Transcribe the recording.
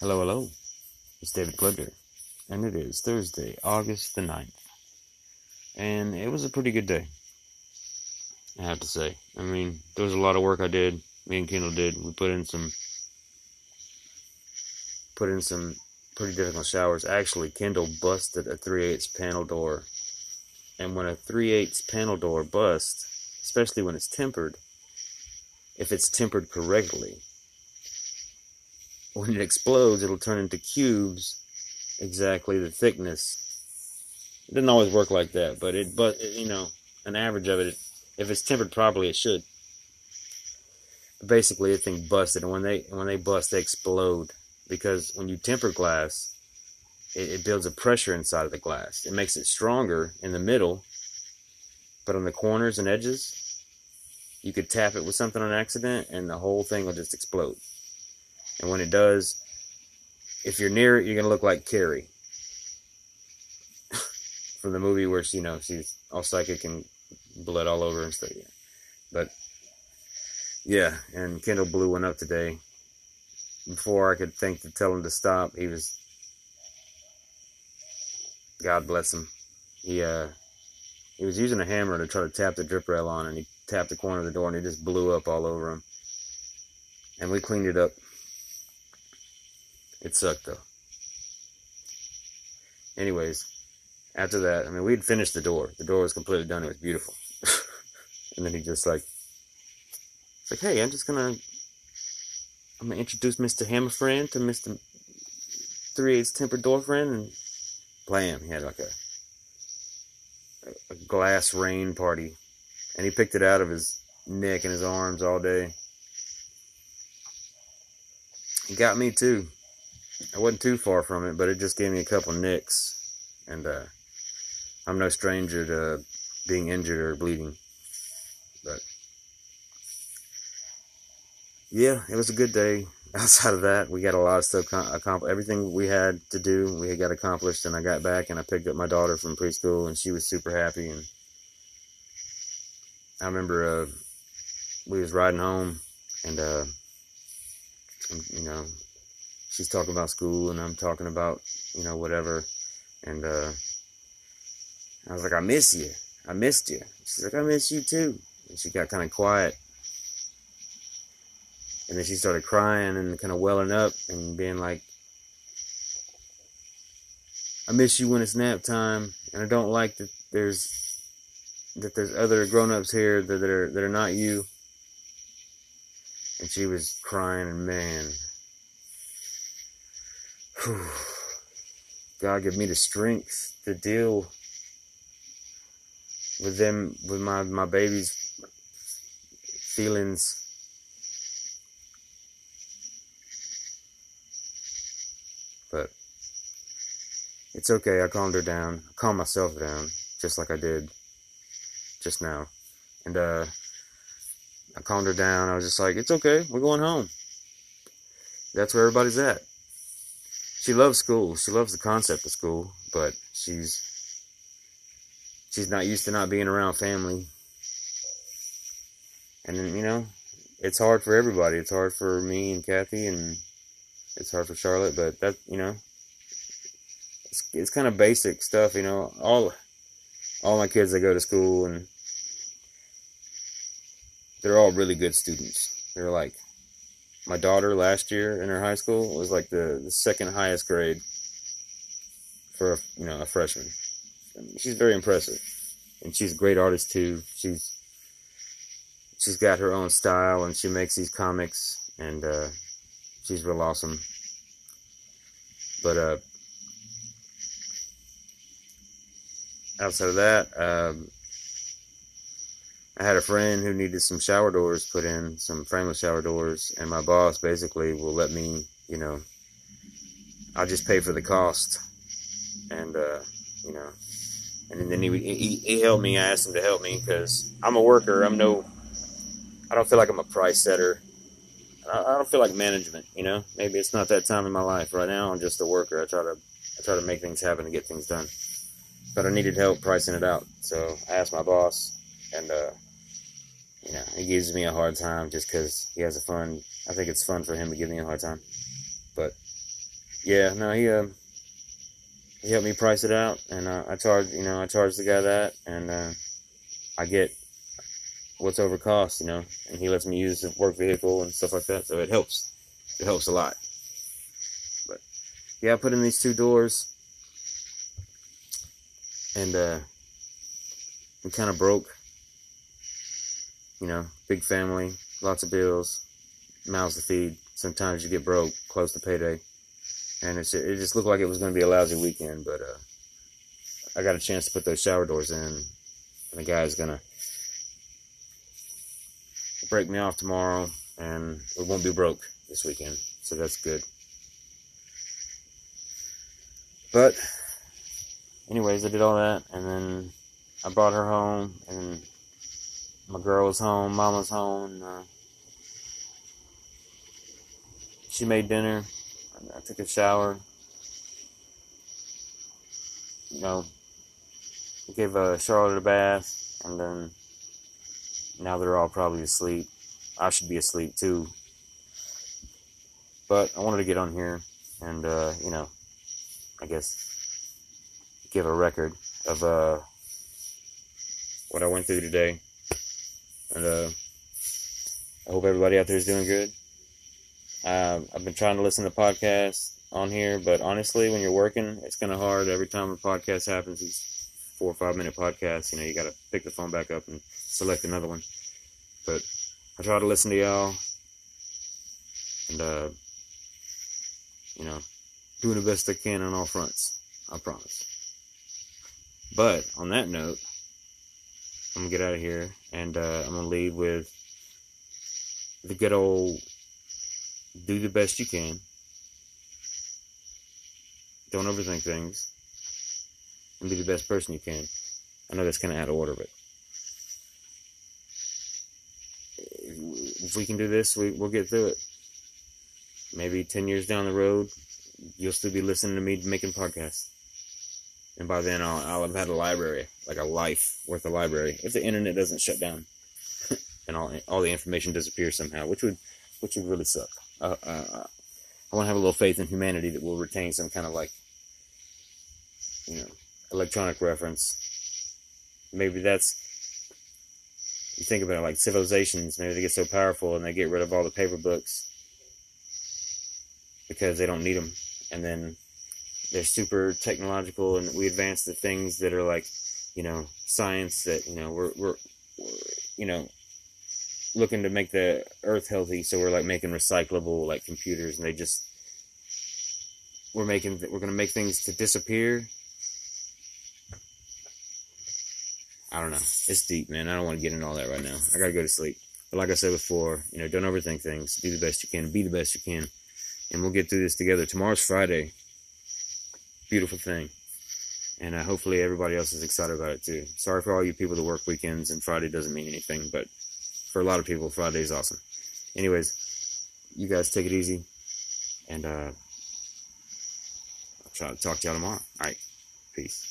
Hello, hello. It's David Glitter, and it is Thursday, August the 9th. And it was a pretty good day, I have to say. I mean, there was a lot of work I did, me and Kendall did. We put in some, put in some pretty difficult showers. Actually, Kendall busted a 3 8 panel door. And when a 3 8 panel door busts, especially when it's tempered, if it's tempered correctly, when it explodes, it'll turn into cubes exactly the thickness. It doesn't always work like that, but it, but you know, an average of it, if it's tempered properly, it should. Basically, the thing busted, and when they when they bust, they explode because when you temper glass, it, it builds a pressure inside of the glass. It makes it stronger in the middle, but on the corners and edges, you could tap it with something on accident, and the whole thing will just explode. And when it does, if you're near it, you're gonna look like Carrie from the movie where she, you know, she's all psychic and blood all over and stuff. Yeah. But yeah, and Kendall blew one up today. Before I could think to tell him to stop, he was. God bless him. He uh, he was using a hammer to try to tap the drip rail on, and he tapped the corner of the door, and it just blew up all over him. And we cleaned it up it sucked though. Anyways, after that, I mean, we'd finished the door. The door was completely done. It was beautiful. and then he just like, like, hey, I'm just gonna, I'm gonna introduce Mr. Hammer Friend to Mr. 3 8 tempered door friend, and blam, he had like a, a glass rain party, and he picked it out of his neck and his arms all day. He got me too. I wasn't too far from it, but it just gave me a couple nicks. And uh, I'm no stranger to being injured or bleeding. But yeah, it was a good day. Outside of that, we got a lot of stuff accomplished. Everything we had to do, we got accomplished. And I got back and I picked up my daughter from preschool, and she was super happy. And I remember uh, we was riding home, and uh, you know, she's talking about school and I'm talking about, you know, whatever. And uh, I was like, I miss you. I missed you. She's like, I miss you too. And she got kind of quiet. And then she started crying and kind of welling up and being like, I miss you when it's nap time. And I don't like that there's that there's other grown-ups here that are that are not you. And she was crying and man, God give me the strength to deal with them, with my, my baby's feelings. But it's okay. I calmed her down. I calmed myself down, just like I did just now. And, uh, I calmed her down. I was just like, it's okay. We're going home. That's where everybody's at she loves school. She loves the concept of school, but she's she's not used to not being around family. And then, you know, it's hard for everybody. It's hard for me and Kathy and it's hard for Charlotte, but that, you know, it's, it's kind of basic stuff, you know. All all my kids that go to school and they're all really good students. They're like my daughter last year in her high school was like the, the second highest grade for a, you know a freshman. she's very impressive, and she's a great artist too. She's she's got her own style, and she makes these comics, and uh, she's real awesome. But uh, outside of that, um, I had a friend who needed some shower doors put in, some frameless shower doors, and my boss basically will let me, you know, I'll just pay for the cost, and uh, you know, and then he, he he helped me. I asked him to help me because I'm a worker. I'm no, I don't feel like I'm a price setter. I, don't feel like management. You know, maybe it's not that time in my life right now. I'm just a worker. I try to I try to make things happen and get things done, but I needed help pricing it out. So I asked my boss, and uh, you know, he gives me a hard time just because he has a fun. I think it's fun for him to give me a hard time. But yeah, no, he uh, he helped me price it out, and uh, I charge, you know, I charge the guy that, and uh, I get what's over cost, you know, and he lets me use the work vehicle and stuff like that, so it helps. It helps a lot. But yeah, I put in these two doors, and uh, we kind of broke. You know, big family, lots of bills, mouths to feed. Sometimes you get broke close to payday, and it just looked like it was going to be a lousy weekend. But uh, I got a chance to put those shower doors in, and the guy's gonna break me off tomorrow, and we won't be broke this weekend, so that's good. But, anyways, I did all that, and then I brought her home, and my girl was home, mama's home, and, uh, she made dinner. I took a shower. You know, gave uh, Charlotte a bath, and then now they're all probably asleep. I should be asleep too. But I wanted to get on here and, uh, you know, I guess give a record of uh, what I went through today. And uh, I hope everybody out there is doing good. Uh, I've been trying to listen to podcasts on here, but honestly, when you're working, it's kind of hard. Every time a podcast happens, it's four or five minute podcast. You know, you got to pick the phone back up and select another one. But I try to listen to y'all and, uh, you know, doing the best I can on all fronts. I promise. But on that note, I'm gonna get out of here and uh, I'm gonna leave with the good old do the best you can. Don't overthink things. And be the best person you can. I know that's kind of out of order, but if we can do this, we, we'll get through it. Maybe 10 years down the road, you'll still be listening to me making podcasts. And by then, I'll, I'll have had a library, like a life worth of library, if the internet doesn't shut down and all all the information disappears somehow, which would which would really suck. Uh, uh, I want to have a little faith in humanity that will retain some kind of like, you know, electronic reference. Maybe that's you think about it like civilizations. Maybe they get so powerful and they get rid of all the paper books because they don't need them, and then they're super technological and we advance the things that are like, you know, science that you know we're we're, we're you know looking to make the earth healthy. So we're like making recyclable like computers and they just we're making we're going to make things to disappear. I don't know. It's deep man. I don't want to get into all that right now. I gotta go to sleep. But like i said before you know don't overthink things. Do the best you can. Be the best you can. And we'll get through this together. Tomorrow's friday beautiful thing and uh, hopefully everybody else is excited about it too sorry for all you people that work weekends and friday doesn't mean anything but for a lot of people, Friday is awesome. Anyways, you guys take it easy, and uh, I'll try to talk to y'all tomorrow. All right, peace.